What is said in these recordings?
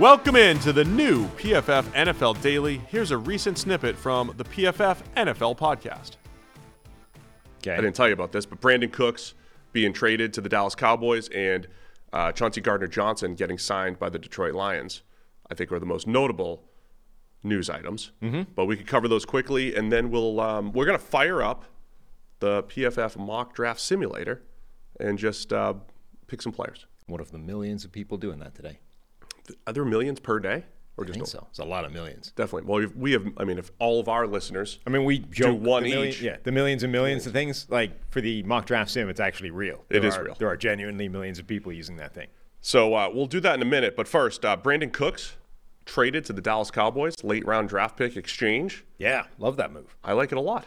Welcome in to the new PFF NFL Daily. Here's a recent snippet from the PFF NFL podcast. I didn't tell you about this, but Brandin Cooks being traded to the Dallas Cowboys and uh, Chauncey Gardner Johnson getting signed by the Detroit Lions, I think are the most notable news items. Mm-hmm. But we could cover those quickly, and then we'll um, we're gonna fire up the PFF mock draft simulator and just uh, pick some players. One of the millions of people doing that today. Are there millions per day, or I just think no? so. It's a lot of millions. Definitely. Well, we have. I mean, if all of our listeners, I mean, we joke one million- each. Yeah, the millions and millions of things. Like for the mock draft sim, it's actually real. It There is are- real. There are genuinely millions of people using that thing. So uh, we'll do that in a minute. But first, uh, Brandin Cooks traded to the Dallas Cowboys, late round draft pick exchange. Yeah, love that move. I like it a lot.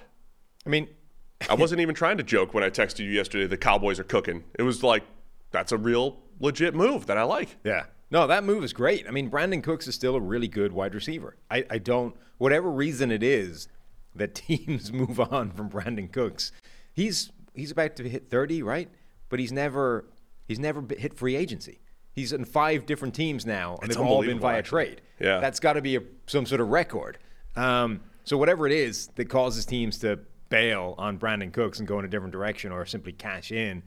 I mean, I wasn't even trying to joke when I texted you yesterday. The Cowboys are cooking. It was like that's a real legit move that I like. yeah, no, that move is great. I mean, Brandin Cooks is still a really good wide receiver. I, I don't, whatever reason it is that teams move on from Brandin Cooks, he's he's about to hit thirty, right? But he's never he's never hit free agency. He's in five different teams now, and It's they've all been via actually. trade. Yeah. that's got to be a, some sort of record. Um, so whatever it is that causes teams to bail on Brandin Cooks and go in a different direction, or simply cash in,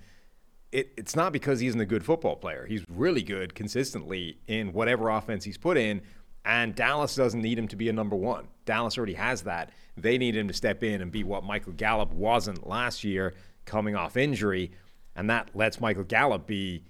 it, it's not because he isn't a good football player. He's really good consistently in whatever offense he's put in, and Dallas doesn't need him to be a number one. Dallas already has that. They need him to step in and be what Michael Gallup wasn't last year, coming off injury, and that lets Michael Gallup be,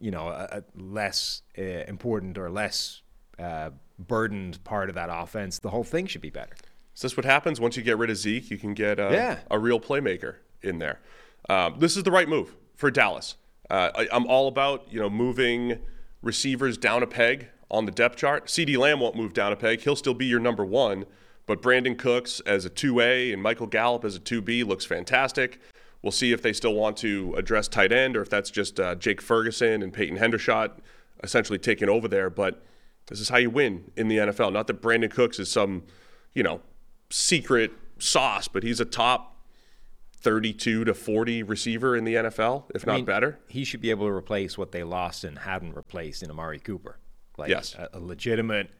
you know, a, a less uh, important or less uh, burdened part of that offense. The whole thing should be better. Is this what happens once you get rid of Zeke? You can get a, Yeah. a real playmaker in there. Um, this is the right move for Dallas. Uh, I, I'm all about you know moving receivers down a peg on the depth chart. CeeDee Lamb won't move down a peg; he'll still be your number one. But Brandin Cooks as a two A and Michael Gallup as a two B looks fantastic. We'll see if they still want to address tight end or if that's just uh, Jake Ferguson and Peyton Hendershot essentially taking over there. But this is how you win in the NFL. Not that Brandin Cooks is some, you know, secret sauce, but he's a top 32 to 40 receiver in the NFL, if not mean, better. He should be able to replace what they lost and hadn't replaced in Amari Cooper. Like Yes. a, a legitimate,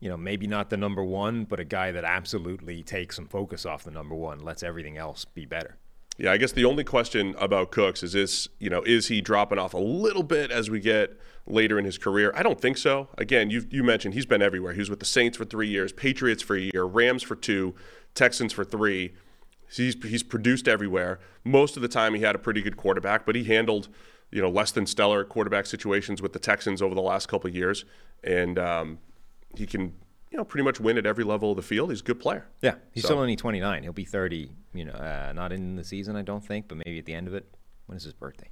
you know, maybe not the number one, but a guy that absolutely takes some focus off the number one, lets everything else be better. Yeah, I guess the only question about Cooks is this, you know, is he dropping off a little bit as we get later in his career? I don't think so. Again, you you mentioned he's been everywhere. He was with the Saints for 3 years, Patriots for a year, Rams for 2, Texans for 3. He's he's produced everywhere. Most of the time he had a pretty good quarterback, but he handled, you know, less than stellar quarterback situations with the Texans over the last couple of years and um, he can, you know, pretty much win at every level of the field. He's a good player. Yeah, he's So- still only 29. He'll be 30, you know, uh, not in the season, I don't think, but maybe at the end of it. When is his birthday?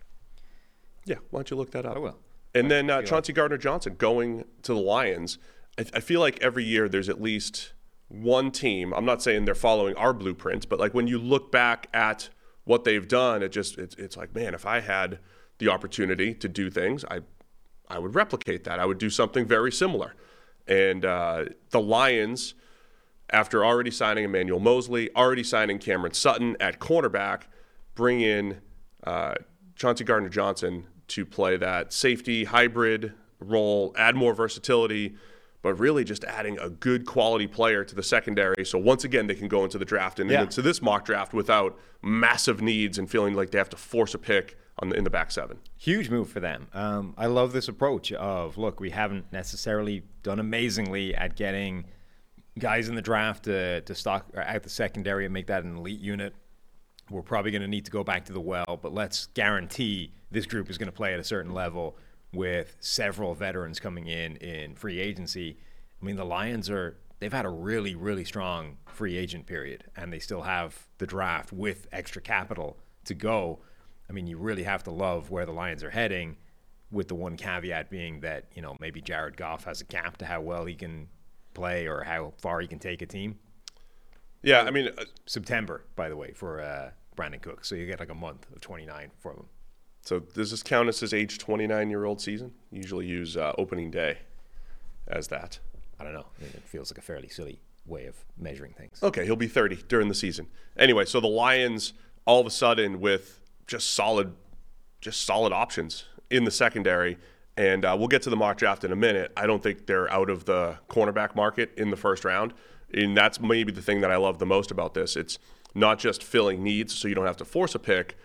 Yeah, why don't you look that up? I will. And then uh, Chauncey Gardner Johnson going to the Lions. I, I feel like every year there's at least one team. I'm not saying they're following our blueprints, but like when you look back at what they've done, it just it's, it's like, man, if I had the opportunity to do things, I I would replicate that. I would do something very similar. And uh, the Lions, after already signing Emmanuel Moseley, already signing Cameron Sutton at cornerback, bring in uh, Chauncey Gardner Johnson to play that safety hybrid role, add more versatility, but really just adding a good quality player to the secondary. So once again, they can go into the draft and Yeah. into this mock draft without massive needs and feeling like they have to force a pick on the, in the back seven. Huge move for them. Um, I love this approach of look, we haven't necessarily done amazingly at getting guys in the draft to, to stock at the secondary and make that an elite unit. We're probably going to need to go back to the well, but let's guarantee this group is going to play at a certain level with several veterans coming in in free agency. I mean, the Lions are they've had a really really strong free agent period and they still have the draft with extra capital to go. I mean, you really have to love where the Lions are heading with the one caveat being that, you know, maybe Jared Goff has a cap to how well he can play or how far he can take a team. Yeah, I mean, uh, September, by the way, for uh, Brandin Cook. So you get like a month of 29 from him. So does this count as his age 29 year old season? Usually use uh, opening day as that. I don't know. I mean, it feels like a fairly silly way of measuring things. Okay, he'll be 30 during the season. Anyway, so the Lions all of a sudden with just solid just solid options in the secondary And uh, we'll get to the mock draft in a minute. I don't think they're out of the cornerback market in the first round. And that's maybe the thing that I love the most about this. It's not just filling needs so you don't have to force a pick,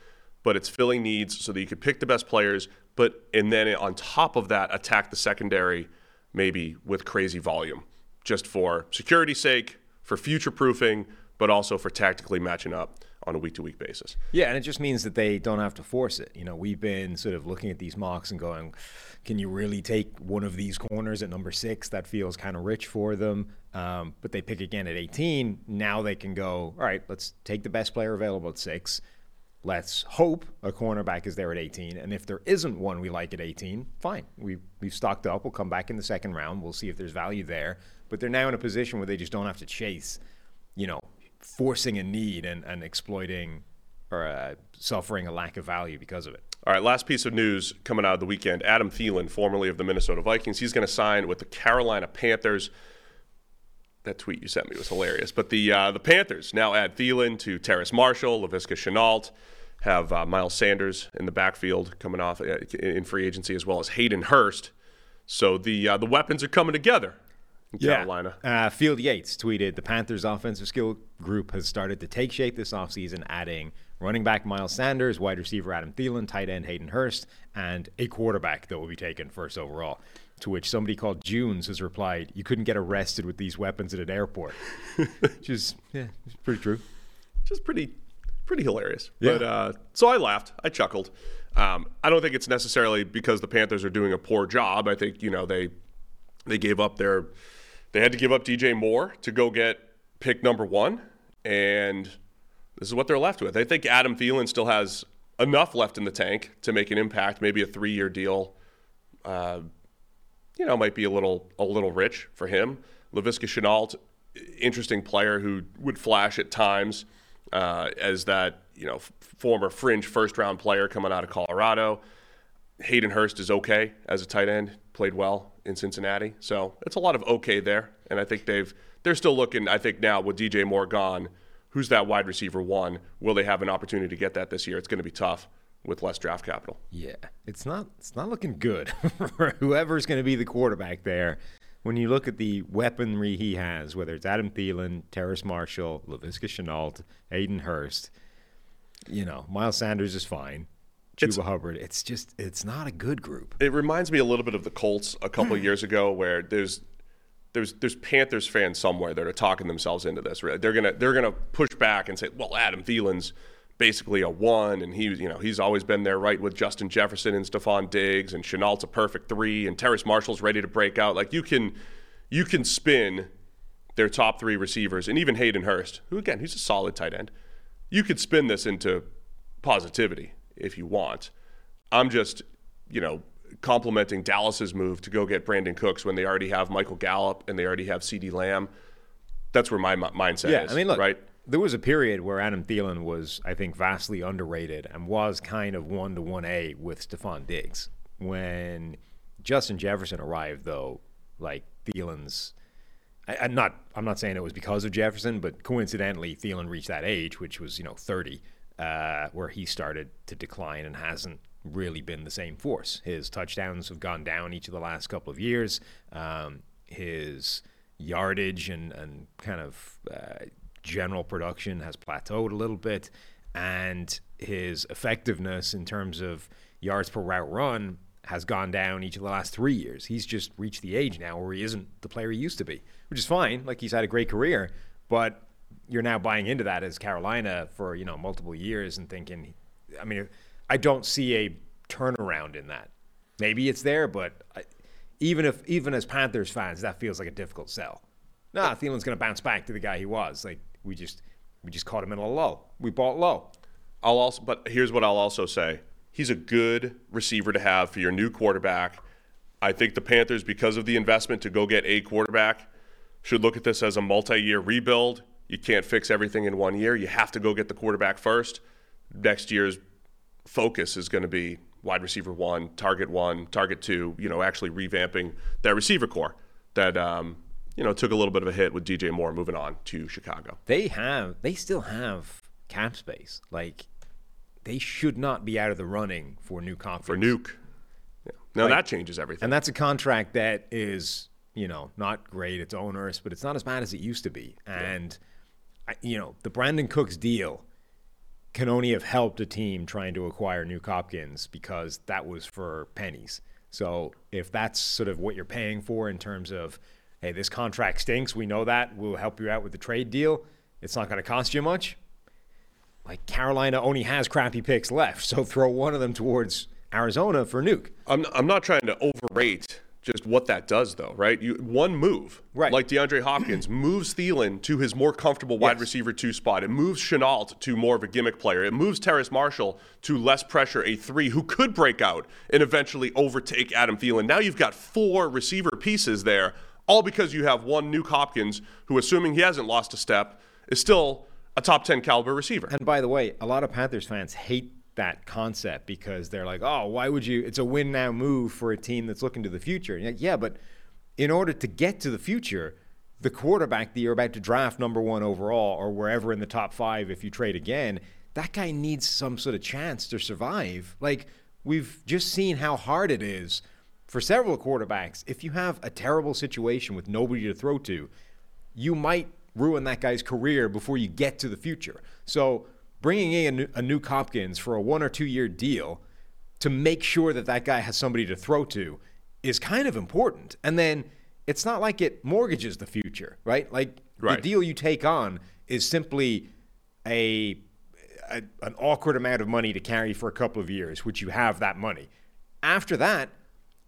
but it's filling needs so that you can pick the best players, but and then on top of that, attack the secondary maybe with crazy volume, just for security's sake, for future proofing, but also for tactically matching up on a week to week basis. Yeah, and it just means that they don't have to force it. You know, we've been sort of looking at these mocks and going, can you really take one of these corners at number six? That feels kind of rich for them. Um, but they pick again at 18. Now they can go, all right, let's take the best player available at six. Let's hope a cornerback is there at 18. And if there isn't one we like at 18, fine. We, we've stocked up. We'll come back in the second round. We'll see if there's value there. But they're now in a position where they just don't have to chase, you know, forcing a need and, and exploiting or uh, suffering a lack of value because of it. All right, last piece of news coming out of the weekend. Adam Thielen, formerly of the Minnesota Vikings, he's going to sign with the Carolina Panthers. That tweet you sent me was hilarious. But the uh, the Panthers now add Thielen to Terrace Marshall, Laviska Shenault, have uh, Miles Sanders in the backfield coming off uh, in free agency, as well as Hayden Hurst. So the uh, the weapons are coming together in Carolina. Uh, Field Yates tweeted the Panthers' offensive skill group has started to take shape this offseason, adding running back Miles Sanders, wide receiver Adam Thielen, tight end Hayden Hurst, and a quarterback that will be taken first overall. To which somebody called Junes has replied, "You couldn't get arrested with these weapons at an airport," which is yeah, it's pretty true. Which is pretty pretty hilarious. Yeah. But uh, so I laughed, I chuckled. Um, I don't think it's necessarily because the Panthers are doing a poor job. I think you know they they gave up their they had to give up DJ Moore to go get pick number one, and this is what they're left with. I think Adam Thielen still has enough left in the tank to make an impact. Maybe a three-year deal, uh, you know, might be a little a little rich for him. Laviska Shenault, interesting player who would flash at times uh, as that you know f- former fringe first-round player coming out of Colorado. Hayden Hurst is okay as a tight end, played well in Cincinnati. So it's a lot of okay there. And I think they've they're still looking, I think now with DJ Moore gone, who's that wide receiver one? Will they have an opportunity to get that this year? It's going to be tough with less draft capital. Yeah, it's not it's not looking good for whoever's going to be the quarterback there. When you look at the weaponry he has, whether it's Adam Thielen, Terrace Marshall, Laviska Shenault, Hayden Hurst, you know, Miles Sanders is fine. It's- Chuba Hubbard, it's just it's not a good group. It reminds me a little bit of the Colts a couple of years ago where there's there's there's Panthers fans somewhere that are talking themselves into this. They're gonna they're gonna push back and say, well, Adam Thielen's basically a one, and he you know he's always been there right with Justin Jefferson and Stefon Diggs, and Shenault's a perfect three, and Terrace Marshall's ready to break out. Like you can you can spin their top three receivers, and even Hayden Hurst, who again he's a solid tight end. You could spin this into positivity if you want. I'm just you know complimenting Dallas's move to go get Brandin Cooks when they already have Michael Gallup and they already have CeeDee Lamb. That's where my mi- mindset Yeah, is. I mean, look, right? There was a period where Adam Thielen was, I think, vastly underrated and was kind of one to one A with Stefon Diggs. When Justin Jefferson arrived, though, like Thielen's, I, I'm not, I'm not saying it was because of Jefferson, but coincidentally, Thielen reached that age, which was you know 30, uh, where he started to decline and hasn't really been the same force. His touchdowns have gone down each of the last couple of years. Um, his yardage and, and kind of uh, general production has plateaued a little bit, and his effectiveness in terms of yards per route run has gone down each of the last three years. He's just reached the age now where he isn't the player he used to be, which is fine. Like he's had a great career, but you're now buying into that as Carolina for you know multiple years and thinking, I mean, I don't see a turnaround in that. Maybe it's there, but I, even if even as Panthers fans, that feels like a difficult sell. Nah, Thielen's going to bounce back to the guy he was. Like we just we just caught him in a low. We bought low. I'll also, but here's what I'll also say: he's a good receiver to have for your new quarterback. I think the Panthers, because of the investment to go get a quarterback, should look at this as a multi-year rebuild. You can't fix everything in one year. You have to go get the quarterback first. Next year's focus is going to be wide receiver one, target one, target two. You know, actually revamping that receiver corps that um, you know took a little bit of a hit with DJ Moore moving on to Chicago. They have they still have cap space. Like they should not be out of the running for new For conference. Nuk, Now that changes everything. And that's a contract that is, you know, not great. It's onerous, but it's not as bad as it used to be. And, I, you know, the Brandin Cooks deal can only have helped a team trying to acquire Nuk Hopkins because that was for pennies. So if that's sort of what you're paying for in terms of, hey, this contract stinks, we know that, we'll help you out with the trade deal, it's not going to cost you much. Like Carolina only has crappy picks left, so throw one of them towards Arizona for Nuk. I'm, I'm not trying to overrate just what that does, though, right? You one move, Right. Like DeAndre Hopkins moves Thielen to his more comfortable wide Yes. receiver two spot. It moves Shenault to more of a gimmick player. It moves Terrace Marshall to less pressure, a three who could break out and eventually overtake Adam Thielen. Now you've got four receiver pieces there, all because you have one Nuk Hopkins, who, assuming he hasn't lost a step, is still a top ten caliber receiver. And by the way, a lot of Panthers fans hate that concept because they're like, oh, why would you? It's a win now move for a team that's looking to the future. Like, yeah, but in order to get to the future, the quarterback that you're about to draft number one overall or wherever in the top five if you trade again, that guy needs some sort of chance to survive. Like, we've just seen how hard it is for several quarterbacks. If you have a terrible situation with nobody to throw to, you might ruin that guy's career before you get to the future. So bringing in a Nuk, Hopkins for a one or two year deal to make sure that that guy has somebody to throw to is kind of important. And then it's not like it mortgages the future, right? Like Right. the deal you take on is simply a, a an awkward amount of money to carry for a couple of years, which you have that money. After that,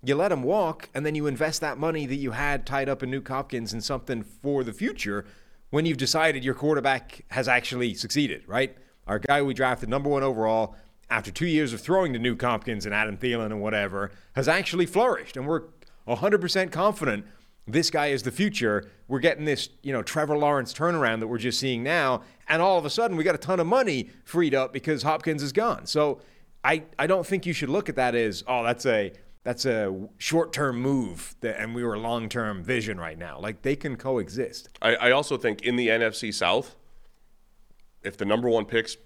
you let him walk, and then you invest that money that you had tied up in Nuk Hopkins in something for the future when you've decided your quarterback has actually succeeded, right? Our guy we drafted number one overall after two years of throwing to Nuk Hopkins and Adam Thielen and whatever has actually flourished, and we're 100% confident this guy is the future. We're getting this, you know, Trevor Lawrence turnaround that we're just seeing now, and all of a sudden we got a ton of money freed up because Hopkins is gone. So I, I don't think you should look at that as oh that's a that's a short-term move that, and we were long-term vision right now. Like they can coexist. I, I also think in the NFC South, if the number one pick's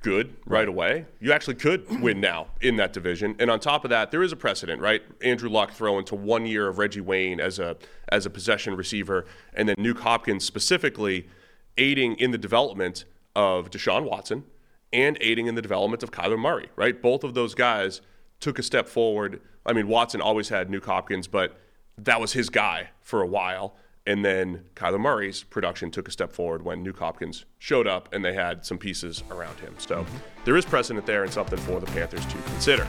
good right away, you actually could win now in that division. And on top of that, there is a precedent, right? Andrew Luck throwing to one year of Reggie Wayne as a as a possession receiver, and then Nuk Hopkins specifically aiding in the development of Deshaun Watson and aiding in the development of Kyler Murray, right? Both of those guys took a step forward. I mean, Watson always had Nuk Hopkins, but that was his guy for a while. And then Kyler Murray's production took a step forward when Nuk Hopkins showed up and they had some pieces around him. So mm-hmm. there is precedent there and something for the Panthers to consider.